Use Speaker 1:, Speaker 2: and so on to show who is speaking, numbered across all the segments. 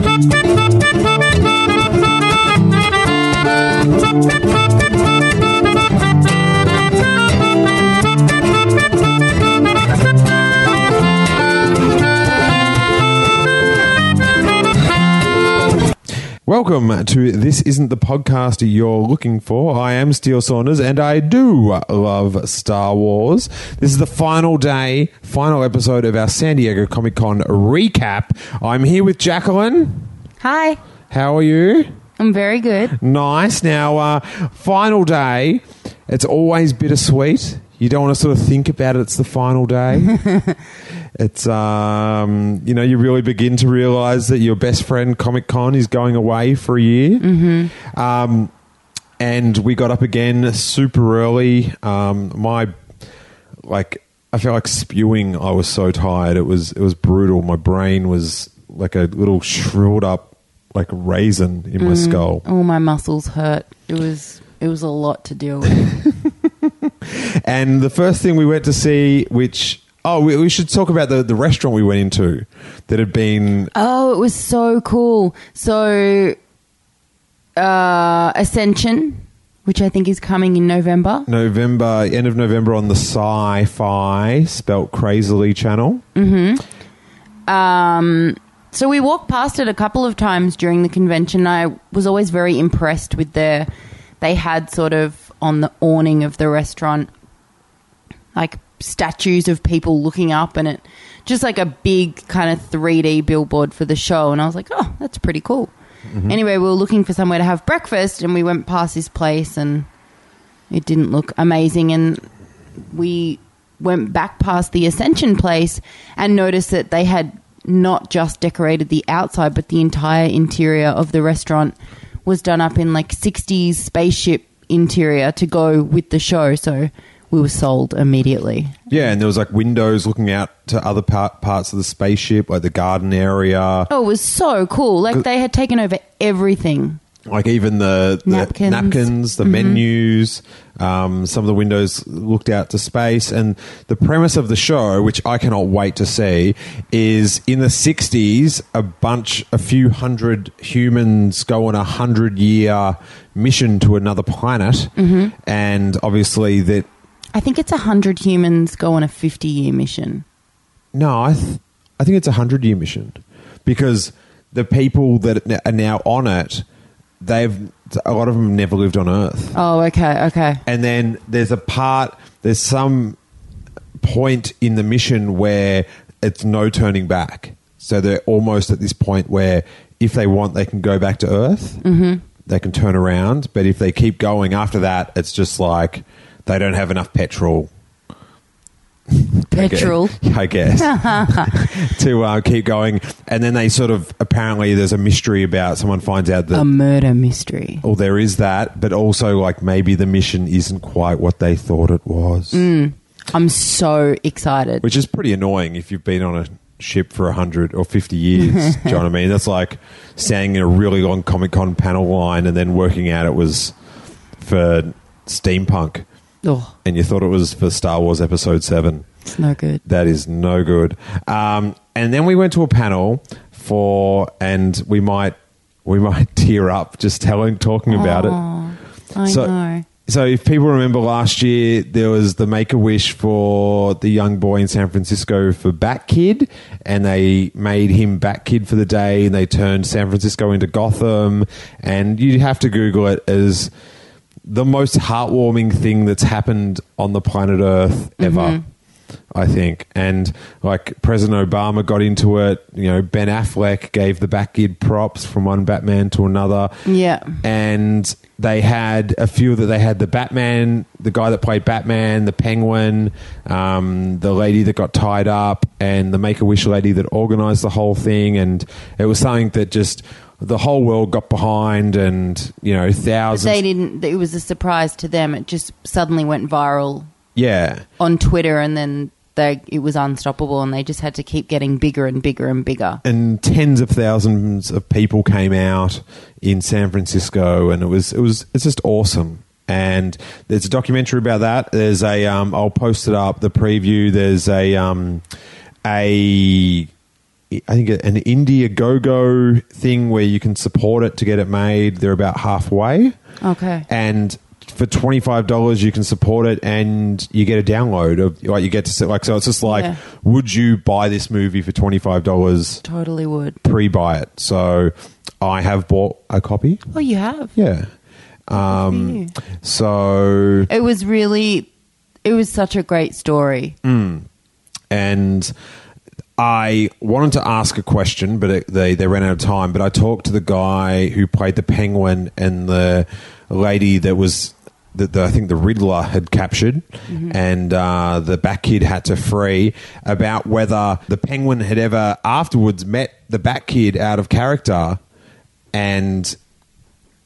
Speaker 1: Thank you.
Speaker 2: Welcome to This Isn't the Podcast You're Looking For. I am Steele Saunders and I do love Star Wars. This is the final day, final episode of our San Diego Comic Con recap. I'm here with Jacqueline.
Speaker 3: Hi,
Speaker 2: How are you?
Speaker 3: I'm very good.
Speaker 2: Nice. Now, uh, final day. It's always bittersweet. You don't want to sort of think about it. It's the final day. it's um, you know, you really begin to realize that your best friend Comic Con is going away for a year. Mm-hmm. Um, and we got up again super early. Um, my like, I felt like spewing. I was so tired. It was it was brutal. My brain was like a little shriveled up like raisin in my skull.
Speaker 3: All my muscles hurt. It was it was a lot to deal with.
Speaker 2: And the first thing we went to see, which oh, we, we should talk about the the restaurant we went into that had been
Speaker 3: oh, it was so cool. So, uh, Ascension, which I think is coming in November.
Speaker 2: November, end of November on the Sci-Fi spelt crazily channel. Mhm.
Speaker 3: Um, so we walked past it a couple of times during the convention. I was always very impressed with their. They had sort of on the awning of the restaurant, like statues of people looking up, and it just like a big kind of 3D billboard for the show. And I was like, oh, that's pretty cool. Mm-hmm. Anyway, we were looking for somewhere to have breakfast, and we went past this place, and it didn't look amazing. And we went back past the Ascension place and noticed that they had not just decorated the outside, but the entire interior of the restaurant was done up in like 60s spaceship interior to go with the show. So we were sold immediately.
Speaker 2: Yeah, and there was like windows looking out to other part, parts of the spaceship, like the garden area,
Speaker 3: Oh, it was so cool. Like they had taken over everything.
Speaker 2: like even the, the
Speaker 3: Napkins.
Speaker 2: napkins, the menus. Um, some of the windows looked out to space, and the premise of the show, which I cannot wait to see, is in the '60s, a bunch, a few hundred humans go on a hundred-year mission to another planet, and obviously that.
Speaker 3: I think it's a hundred humans go on a 50 year mission.
Speaker 2: No, I, th- I think it's a hundred-year mission because the people that are now on it, they've a lot of them never lived on Earth.
Speaker 3: Oh, okay, okay.
Speaker 2: and then there's a part there's some point in the mission where it's no turning back so they're almost at this point where if they want they can go back to earth mm-hmm. they can turn around but if they keep going after that it's just like they don't have enough petrol
Speaker 3: Petrol.
Speaker 2: I guess, to uh, keep going. And then they sort of apparently there's a mystery about someone finds out that
Speaker 3: A murder mystery.
Speaker 2: well, there is that, but also like maybe the mission isn't quite what they thought it was,
Speaker 3: I'm so excited.
Speaker 2: which is pretty annoying if you've been on a ship for hundred or fifty years. do you know what I mean? That's like standing in a really long Comic Con panel line and then working out it was for steampunk,
Speaker 3: Oh,
Speaker 2: and you thought it was for Star Wars Episode Seven.
Speaker 3: it's no good.
Speaker 2: That is no good. Um, and then we went to a panel for, and we might we might tear up just telling talking about it.
Speaker 3: I
Speaker 2: So-
Speaker 3: know.
Speaker 2: So, if people remember last year, there was the Make a Wish for the young boy in San Francisco for Bat Kid, and they made him Bat Kid for the day, and they turned San Francisco into Gotham. And you'd have to Google it as the most heartwarming thing that's happened on the planet Earth ever. I think. And like President Obama got into it. You know, Ben Affleck gave the Batkid props from one Batman to another.
Speaker 3: Yeah.
Speaker 2: And they had a few that they had the Batman, the guy that played Batman, the Penguin, um, the lady that got tied up, and the Make a Wish lady that organized the whole thing. And it was something that just the whole world got behind, and you know, thousands.
Speaker 3: They didn't. It was a surprise to them. It just suddenly went viral
Speaker 2: yeah,
Speaker 3: on Twitter, and then they it was unstoppable, and they just had to keep getting bigger and bigger and bigger.
Speaker 2: and tens of thousands of people came out in San Francisco, and it was it was it's just awesome. And there's a documentary about that. There's a um, I'll post it up the preview. There's a um, a I think an Indiegogo thing where you can support it to get it made. They're about halfway
Speaker 3: Okay.
Speaker 2: and for twenty five dollars you can support it and you get a download of like you get to like so it's just like
Speaker 3: Yeah.
Speaker 2: would you buy this movie for twenty five dollars
Speaker 3: Totally would.
Speaker 2: pre buy it so I have bought a copy
Speaker 3: Oh, you have.
Speaker 2: yeah um so
Speaker 3: It was really. It was such a great story.
Speaker 2: and I wanted to ask a question, but it, they they ran out of time. But I talked to the guy who played the Penguin and the lady that was that the, I think the Riddler had captured, and uh, the Bat Kid had to free about whether the Penguin had ever afterwards met the Bat Kid out of character, and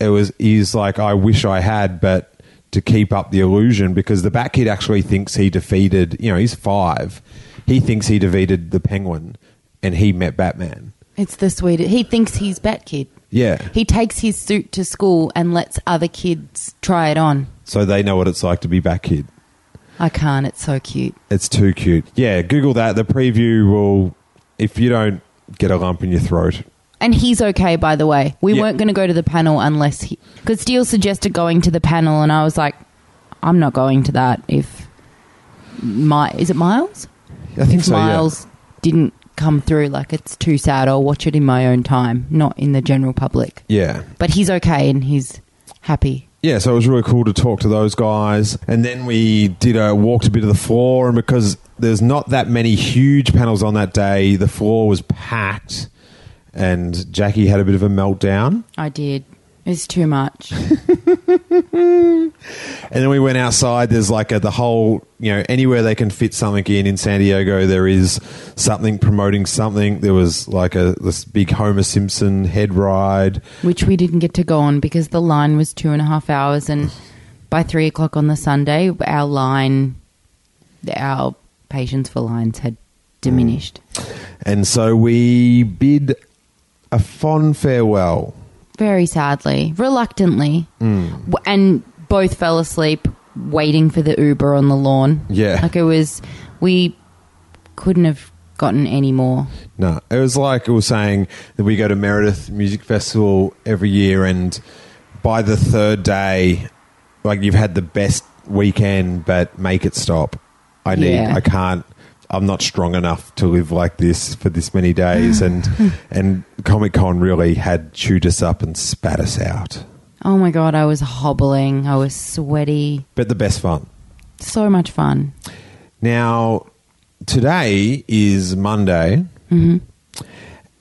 Speaker 2: it was he's like I wish I had, but to keep up the illusion because the Bat Kid actually thinks he defeated. You know, he's five. He thinks he defeated the Penguin, and he met Batman.
Speaker 3: It's the sweetest. He thinks he's Batkid.
Speaker 2: Yeah,
Speaker 3: He takes his suit to school and lets other kids try it on.
Speaker 2: so they know what it's like to be Batkid.
Speaker 3: I can't. It's so cute.
Speaker 2: It's too cute. Yeah, Google that. The preview will, if you don't get a lump in your throat.
Speaker 3: And he's okay, by the way. We
Speaker 2: Yeah.
Speaker 3: weren't going to go to the panel unless he. Because Steele suggested going to the panel, and I was like, I'm not going to that if. My, is it Miles?
Speaker 2: I think
Speaker 3: if
Speaker 2: so.
Speaker 3: Miles didn't come through, like it's too sad, I'll watch it in my own time, not in the general public.
Speaker 2: Yeah. Yeah.
Speaker 3: But he's okay and he's happy.
Speaker 2: Yeah, so it was really cool to talk to those guys. And then we did a walked a bit of the floor, and because there's not that many huge panels on that day, the floor was packed, and Jackie had a bit of a meltdown.
Speaker 3: I did. It's too much.
Speaker 2: And then we went outside. There's like a, the whole, you know, anywhere they can fit something in in San Diego, there is something promoting something. There was like a this big Homer Simpson head ride.
Speaker 3: which we didn't get to go on because the line was two and a half hours, and by three o'clock on the Sunday, our line, our patience for lines had diminished.
Speaker 2: And so we bid a fond farewell.
Speaker 3: Very sadly, reluctantly, hmm. W- and both fell asleep waiting for the Uber on the lawn.
Speaker 2: Yeah.
Speaker 3: like it was, we couldn't have gotten any more.
Speaker 2: No, it was like it was saying that we go to Meredith Music Festival every year, and by the third day, like you've had the best weekend, but make it stop. I need,
Speaker 3: Yeah.
Speaker 2: I can't. I'm not strong enough to live like this for this many days, and and Comic Con really had chewed us up and spat us out.
Speaker 3: Oh my god, I was hobbling. I was sweaty.
Speaker 2: But the best fun.
Speaker 3: So much fun.
Speaker 2: Now, today is Monday, mm-hmm.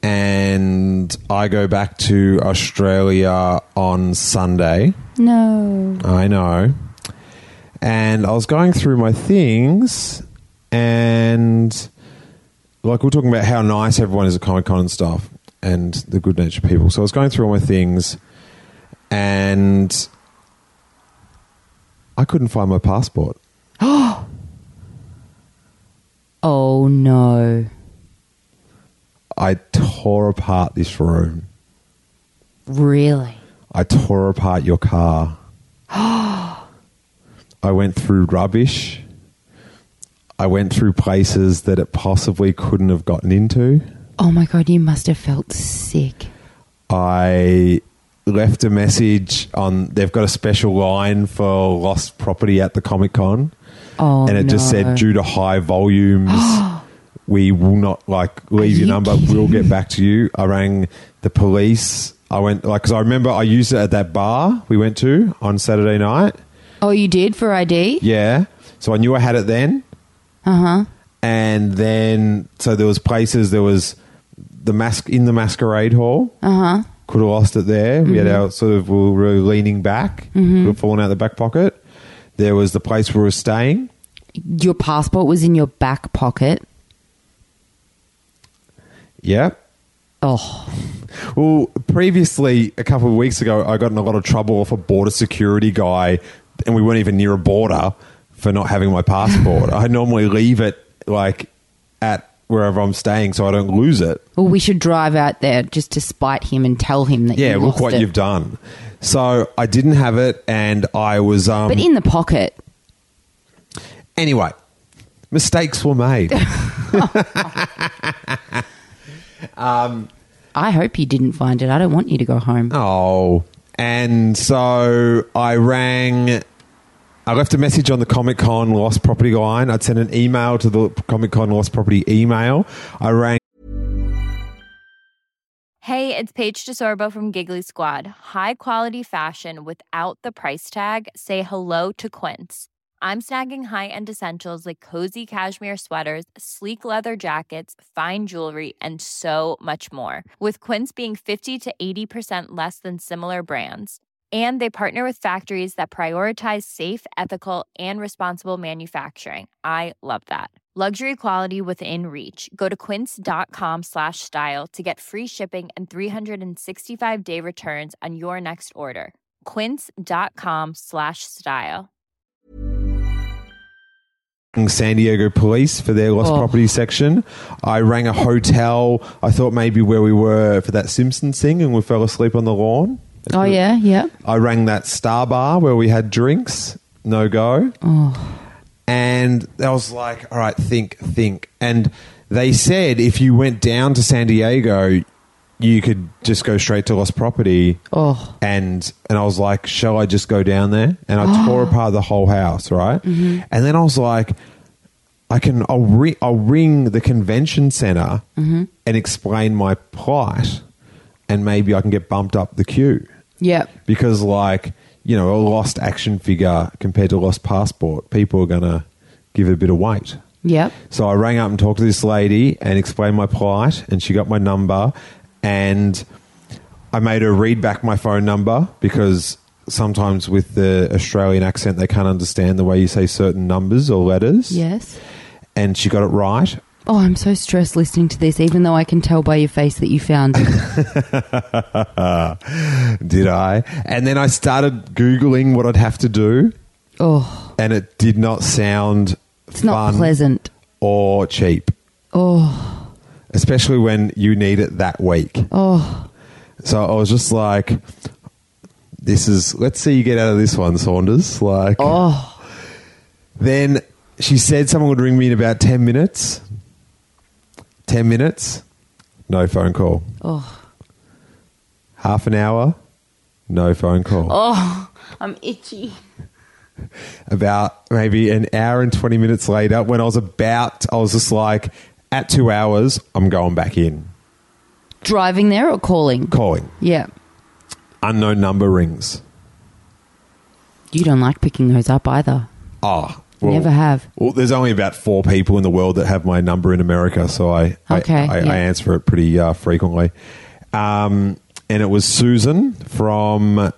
Speaker 2: and I go back to Australia on Sunday.
Speaker 3: No.
Speaker 2: I know. And I was going through my things, and like we're talking about how nice everyone is at Comic Con and stuff, and the good natured people. So I was going through all my things, and I couldn't find my passport.
Speaker 3: Oh no.
Speaker 2: I tore apart this room.
Speaker 3: Really?
Speaker 2: I tore apart your car. I went through rubbish. I went through places that it possibly couldn't have gotten into.
Speaker 3: Oh my god, you must have felt sick.
Speaker 2: I left a message on they've got a special line for lost property at the Comic Con.
Speaker 3: Oh
Speaker 2: and it just said due to high volumes we will not like leave your
Speaker 3: you
Speaker 2: number we'll get back to you. I rang the police. I went like because i remember i used it at that bar we went to on saturday night.
Speaker 3: Oh, you did for ID?
Speaker 2: yeah. So i knew i had it then
Speaker 3: Uh huh.
Speaker 2: and then so there was places there was the mask in the masquerade hall
Speaker 3: Uh huh.
Speaker 2: Could have lost it there. We had
Speaker 3: Mm-hmm.
Speaker 2: our sort of we were leaning back. Could have fallen out the back pocket. There was the place where we were staying.
Speaker 3: Your passport was in your back pocket.
Speaker 2: Yeah.
Speaker 3: Oh,
Speaker 2: Well, previously, a couple of weeks ago, I got in a lot of trouble off a border security guy, and we weren't even near a border for not having my passport. I normally leave it like at wherever I'm staying so I don't lose it.
Speaker 3: well, we should drive out there just to spite him and tell him that.
Speaker 2: Yeah, look what
Speaker 3: it.
Speaker 2: you've done. So I didn't have it, and I was. Um,
Speaker 3: But in the pocket.
Speaker 2: anyway, mistakes were made.
Speaker 3: I hope you didn't find it. I don't want you to go home.
Speaker 2: Oh, and so I rang. I left a message on the Comic Con Lost Property line. I'd sent an email to the Comic Con Lost Property email. I rang.
Speaker 4: Hey, it's Paige DeSorbo from Giggly Squad. High quality fashion without the price tag. Say hello to Quince. I'm snagging high-end essentials like cozy cashmere sweaters, sleek leather jackets, fine jewelry, and so much more. With Quince being 50 to 80% less than similar brands. And they partner with factories that prioritize safe, ethical, and responsible manufacturing. I love that. Luxury quality within reach. Go to quince.com slash style to get free shipping and 365 day returns on your next order. Quince.com slash style.
Speaker 2: San Diego police for their lost
Speaker 3: Oh.
Speaker 2: property section. I rang a hotel. I thought maybe where we were for that Simpsons thing and we fell asleep on the lawn.
Speaker 3: Oh, yeah, yeah.
Speaker 2: I rang that Star Bar where we had drinks. No go. Oh. And I was like, all right, think, think. And they said if you went down to San Diego, you could just go straight to Lost Property.
Speaker 3: Oh.
Speaker 2: And and I was like, shall I just go down there? And I tore apart the whole house, right? Mm-hmm. And then I was like, I can I'll I'll ring the convention center mm-hmm. and explain my plight, and maybe I can get bumped up the queue
Speaker 3: Yep.
Speaker 2: because like you know a lost action figure compared to a lost passport people are gonna give it a bit of weight
Speaker 3: Yep.
Speaker 2: so i rang up and talked to this lady and explained my plight and she got my number and i made her read back my phone number because sometimes with the australian accent they can't understand the way you say certain numbers or letters
Speaker 3: Yes.
Speaker 2: and she got it right
Speaker 3: Oh, I'm so stressed listening to this, even though I can tell by your face that you found it.
Speaker 2: did i and then i started googling what i'd have to do
Speaker 3: oh,
Speaker 2: and it did not sound
Speaker 3: it's not
Speaker 2: fun
Speaker 3: pleasant.
Speaker 2: or cheap
Speaker 3: Oh,
Speaker 2: especially when you need it that week.
Speaker 3: oh,
Speaker 2: So I was just like, "This is let's see you get out of this one, Saunders." Like,
Speaker 3: oh.
Speaker 2: then she said someone would ring me in about ten minutes. Ten minutes, no phone call.
Speaker 3: Oh.
Speaker 2: Half an hour, no phone call.
Speaker 3: Oh, I'm itchy.
Speaker 2: About maybe an hour and twenty minutes later, when I was about, I was just like, at two hours, I'm going back in,
Speaker 3: Driving there or calling?
Speaker 2: calling.
Speaker 3: Yeah.
Speaker 2: Unknown number rings.
Speaker 3: You don't like picking those up either.
Speaker 2: Oh,
Speaker 3: Never have.
Speaker 2: Well, there's only about four people in the world that have my number in America, so I I- I,
Speaker 3: yeah.
Speaker 2: I answer it pretty uh, frequently. Um, and it was Susan from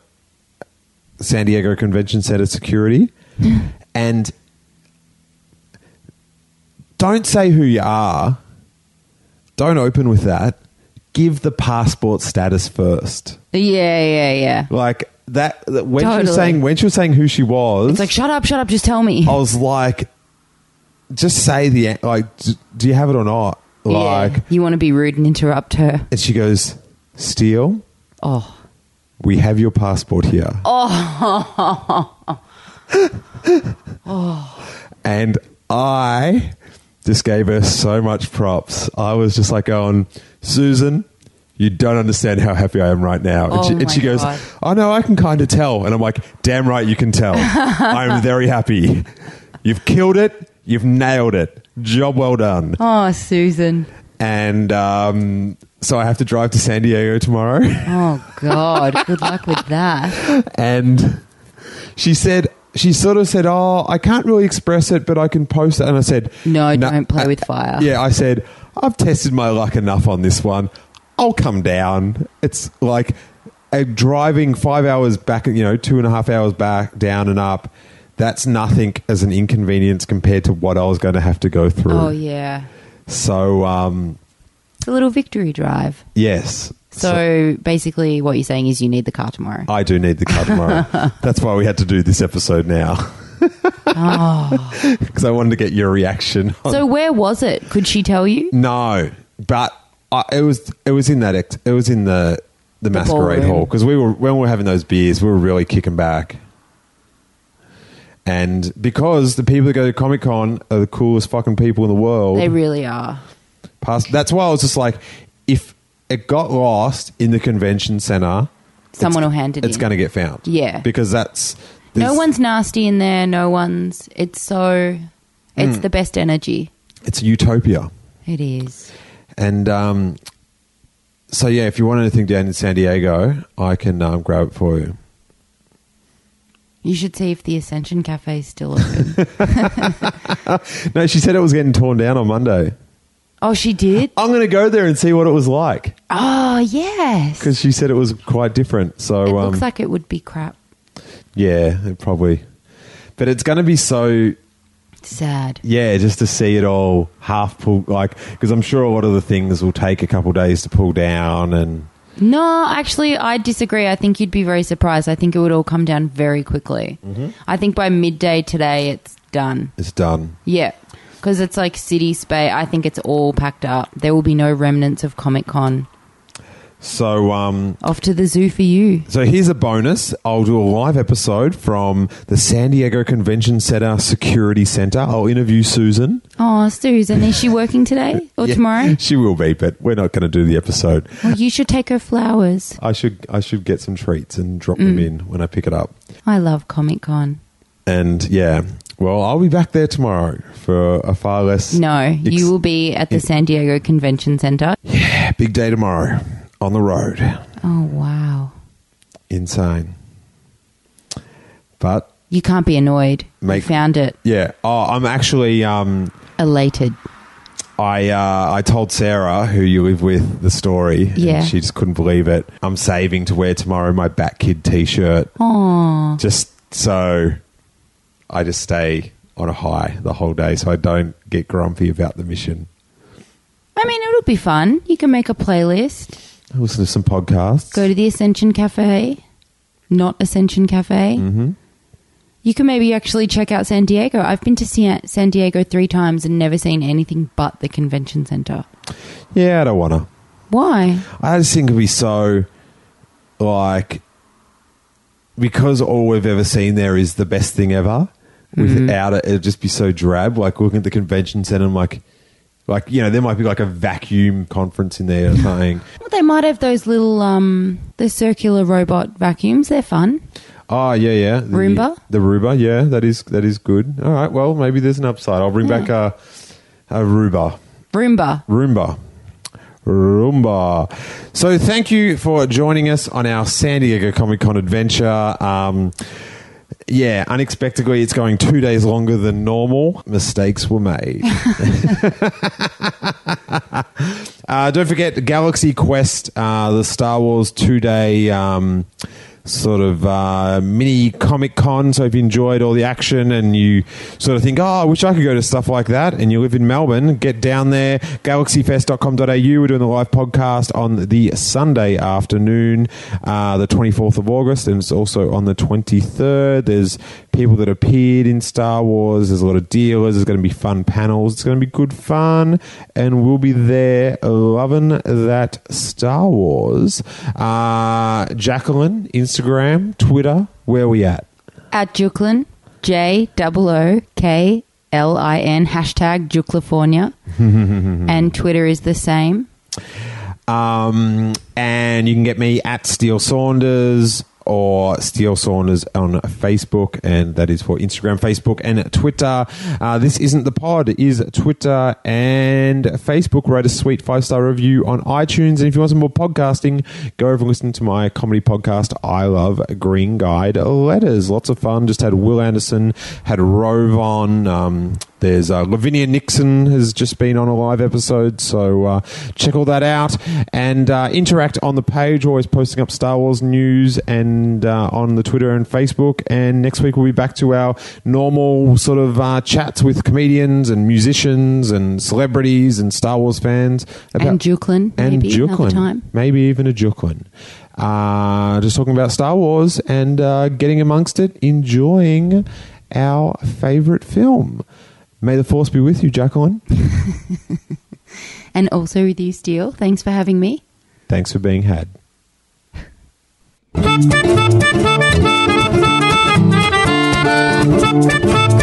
Speaker 2: San Diego Convention Center Security, and don't say who you are. Don't open with that. Give the passport status first.
Speaker 3: Yeah, yeah, yeah.
Speaker 2: Like that. that- When she
Speaker 3: Totally.
Speaker 2: was saying when she was saying who she was,
Speaker 3: It's like, shut up, shut up, just tell me.
Speaker 2: I was like, just say the like. d- Do you have it or not? Like,
Speaker 3: yeah. You want to be rude and interrupt her.
Speaker 2: and she goes, "Steele,
Speaker 3: Oh.
Speaker 2: we have your passport here." Oh. and I just gave her so much props. I was just like going, Susan. You don't understand how happy I am right now. And
Speaker 3: Oh
Speaker 2: she, and she goes,
Speaker 3: God.
Speaker 2: Oh, no, I can kind of tell. And I'm like, Damn right, you can tell. I'm very happy. You've killed it. You've nailed it. Job well done.
Speaker 3: Oh, Susan.
Speaker 2: and um, so I have to drive to San Diego tomorrow.
Speaker 3: Oh, God. Good luck with that.
Speaker 2: and she said, she sort of said, "Oh, I can't really express it, but I can post it." And I said,
Speaker 3: No,
Speaker 2: "No,
Speaker 3: don't play with fire.
Speaker 2: Yeah, I said, "I've tested my luck enough on this one. I'll come down. It's like uh, driving five hours back, you know, two and a half hours back, down and up. That's nothing as an inconvenience compared to what I was going to have to go through.
Speaker 3: Oh yeah,
Speaker 2: So, um,
Speaker 3: it's a little victory drive.
Speaker 2: yes.
Speaker 3: So, basically, what you're saying is you need the car tomorrow.
Speaker 2: I do need the car tomorrow. That's why we had to do this episode now. Oh. Because I wanted to get your reaction. On
Speaker 3: so where was it? Could she tell you?
Speaker 2: no, but I, it was it was in that ex- it was in the the, masquerade hall because we were when we were having those beers we were really kicking back. And because the people that go to Comic Con are the coolest fucking people in the world,
Speaker 3: They really are.
Speaker 2: past, that's why I was just like, if it got lost in the convention center,
Speaker 3: Someone will hand it
Speaker 2: It's going to get found.
Speaker 3: Yeah.
Speaker 2: because that's
Speaker 3: No one's nasty in there. No one's. It's so. It's hmm. the best energy.
Speaker 2: It's a utopia.
Speaker 3: It is.
Speaker 2: And um, so, yeah, if you want anything down in San Diego, I can um, grab it for you.
Speaker 3: You should see if the Ascension Cafe is still open.
Speaker 2: No, she said it was getting torn down on Monday.
Speaker 3: oh, she did.
Speaker 2: I'm going to go there and see what it was like
Speaker 3: Oh yes.
Speaker 2: because she said it was quite different. So,
Speaker 3: It
Speaker 2: um,
Speaker 3: looks like it would be crap.
Speaker 2: yeah, it probably. But it's going to be so
Speaker 3: Sad.
Speaker 2: yeah, just to see it all half pull, like because I'm sure a lot of the things will take a couple days to pull down, and
Speaker 3: No, actually, I disagree. I think you'd be very surprised. I think it would all come down very quickly.
Speaker 2: Mm-hmm.
Speaker 3: I think by midday today, it's done.
Speaker 2: it's done.
Speaker 3: Yeah. Because it's like city space. I think it's all packed up. There will be no remnants of Comic Con.
Speaker 2: So, um,
Speaker 3: Off to the zoo for you.
Speaker 2: so here's a bonus. I'll do a live episode from the San Diego Convention Center Security Center. I'll interview Susan.
Speaker 3: Oh, Susan, is she working today or
Speaker 2: Yeah,
Speaker 3: tomorrow?
Speaker 2: She will be, but we're not going to do the episode.
Speaker 3: Well, you should take her flowers.
Speaker 2: I should I should get some treats and drop them
Speaker 3: Mm.
Speaker 2: in when I pick it up.
Speaker 3: I love Comic Con.
Speaker 2: And yeah, well, I'll be back there tomorrow for a far less
Speaker 3: No,
Speaker 2: ex-
Speaker 3: you will be at the San Diego Convention Center.
Speaker 2: Yeah, big day tomorrow on the road.
Speaker 3: Oh, wow.
Speaker 2: Insane. But
Speaker 3: You can't be annoyed.
Speaker 2: Make-
Speaker 3: you found it.
Speaker 2: yeah, oh, I'm actually um,
Speaker 3: Elated.
Speaker 2: I uh, I told Sarah who you live with the story. and
Speaker 3: Yeah.
Speaker 2: she just couldn't believe it. I'm saving to wear tomorrow my Bat Kid T-shirt,
Speaker 3: Oh,
Speaker 2: just so I just stay on a high the whole day, so I don't get grumpy about the mission.
Speaker 3: I mean, it'll be fun. You can make a playlist.
Speaker 2: I listen to some podcasts.
Speaker 3: Go to the Ascension Cafe, not Ascension Cafe.
Speaker 2: hmm
Speaker 3: You can maybe actually check out San Diego. I've been to San Diego three times and never seen anything but the convention center.
Speaker 2: Yeah, I don't wanna.
Speaker 3: Why?
Speaker 2: I just think it'd be so like because all we've ever seen there is the best thing ever. Without it, it'd just be so drab. Like looking at the convention center, I'm like, like you know, there might be like a vacuum conference in there or something.
Speaker 3: Well, they might have those little um the circular robot vacuums. They're fun.
Speaker 2: oh yeah, yeah, the,
Speaker 3: Roomba?
Speaker 2: the Roomba, yeah, that is that is good. All right, well maybe there's an upside. I'll bring back a a Roomba.
Speaker 3: Roomba.
Speaker 2: Roomba. Roomba. So thank you for joining us on our San Diego Comic Con adventure. Um, yeah, unexpectedly, it's going two days longer than normal. Mistakes were made. uh, don't forget GalaxyFest, uh, the Star Wars two day um, sort of uh, mini Comic Con. So if you enjoyed all the action and you sort of think, oh, I wish I could go to stuff like that, and you live in Melbourne, get down there, galaxyfest.com.au. We're doing the live podcast on the Sunday afternoon, uh, the 24th of August, and it's also on the 23rd. There's people that appeared in Star Wars, there's a lot of dealers, there's going to be fun panels, it's going to be good fun, and we'll be there loving that Star Wars. Uh, Jacqueline, Instagram, Twitter, where are we at?
Speaker 3: At Jooklin, J O O K L I N, hashtag Jucalifornia. and Twitter is the same.
Speaker 2: Um, and you can get me at Steele Saunders or Steele Saunders on Facebook, and that is for Instagram, Facebook, and Twitter. Uh, this isn't the pod, is Twitter and Facebook. Write a sweet five star review on iTunes. And if you want some more podcasting, go over and listen to my comedy podcast, I Love Green Guide Letters. Lots of fun. Just had Will Anderson, had Rove on. Um, There's uh, Lavinia Nixon has just been on a live episode, so uh, check all that out and uh, interact on the page. Always posting up Star Wars news and uh, on the Twitter and Facebook. And next week we'll be back to our normal sort of uh, chats with comedians and musicians and celebrities and Star Wars fans
Speaker 3: and Jooklin,
Speaker 2: and
Speaker 3: maybe
Speaker 2: Jooklin,
Speaker 3: time.
Speaker 2: maybe even a Jooklin. Uh, just talking about Star Wars and uh, getting amongst it, enjoying our favourite film. May the Force be with you, Jacqueline.
Speaker 3: And also with you, Steele. Thanks for having me.
Speaker 2: Thanks for being had.
Speaker 1: Even when